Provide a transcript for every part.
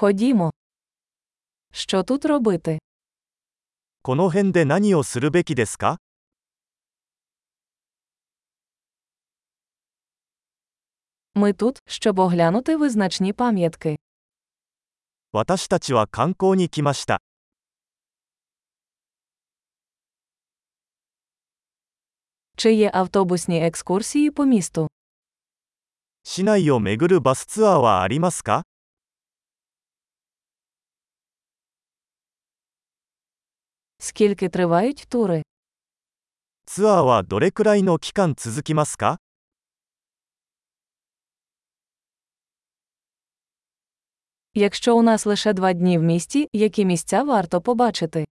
Ходімо. Що тут робити? この辺で何をするべきですか Ми тут, щоб оглянути визначні пам'ятки. 私たちは観光に来ました。 Чи є автобусні екскурсії по місту? 市内を巡るバスツアーはありますか Скільки тривають тури? ツアーはどれくらいの期間続きますか Якщо у нас лише два дні в місті, які місця варто побачити?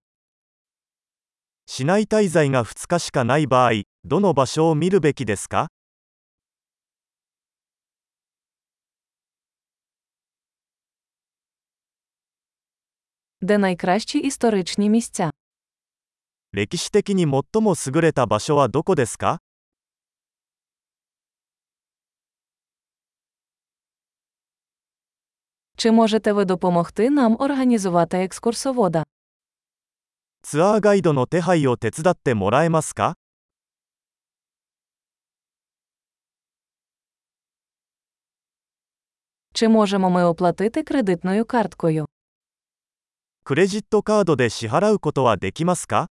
市内滞在が2日しかない場合、どの場所を見るべきですか Де найкращі історичні місця? 歴史的に最も優れた場所はどこですか Чи можете ви допомогти нам організувати екскурсовода? ツアーガイドの手配を手伝ってもらえますか Чи можемо ми оплатити кредитною карткою? クレジットカードで支払うことはできますか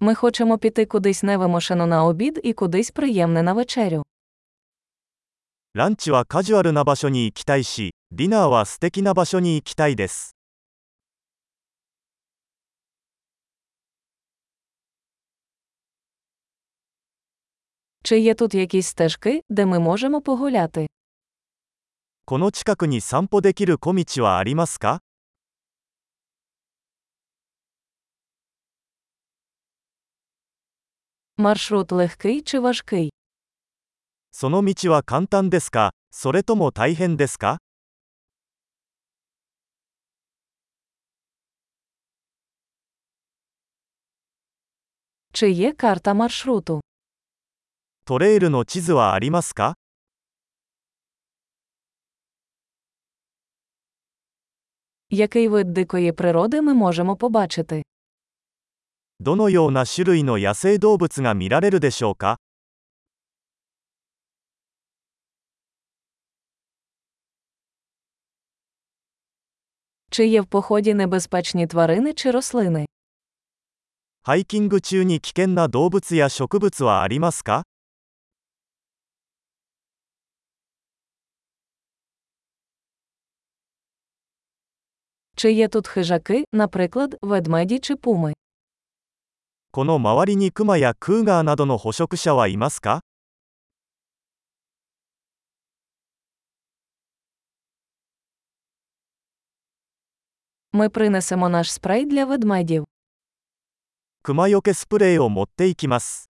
Ми хочемо піти кудись невимушено на обід і кудись приємне на вечерю. ランチはカジュアルな場所に行きたいし、ディナーは素敵な場所に行きたいです。 Чи є тут якісь стежки, де ми можемо погуляти? この近くに散歩できる小道はありますか Маршрут легкий чи важкий? その道は簡単ですかそれとも大変ですか Чи є карта маршруту? トレイルの地図はありますか Який вид дикої природи ми можемо побачити? どのような種類の野生動物が見られるでしょうか Чи є в поході небезпечні тварини чи рослини? ハイキング中に危険な動物や植物はありますか Чи є тут хижаки, наприклад, ведмеді чи пуми? この周りにクマやクーガーなどの捕食者はいますか？クよけスプレーを持っていきます。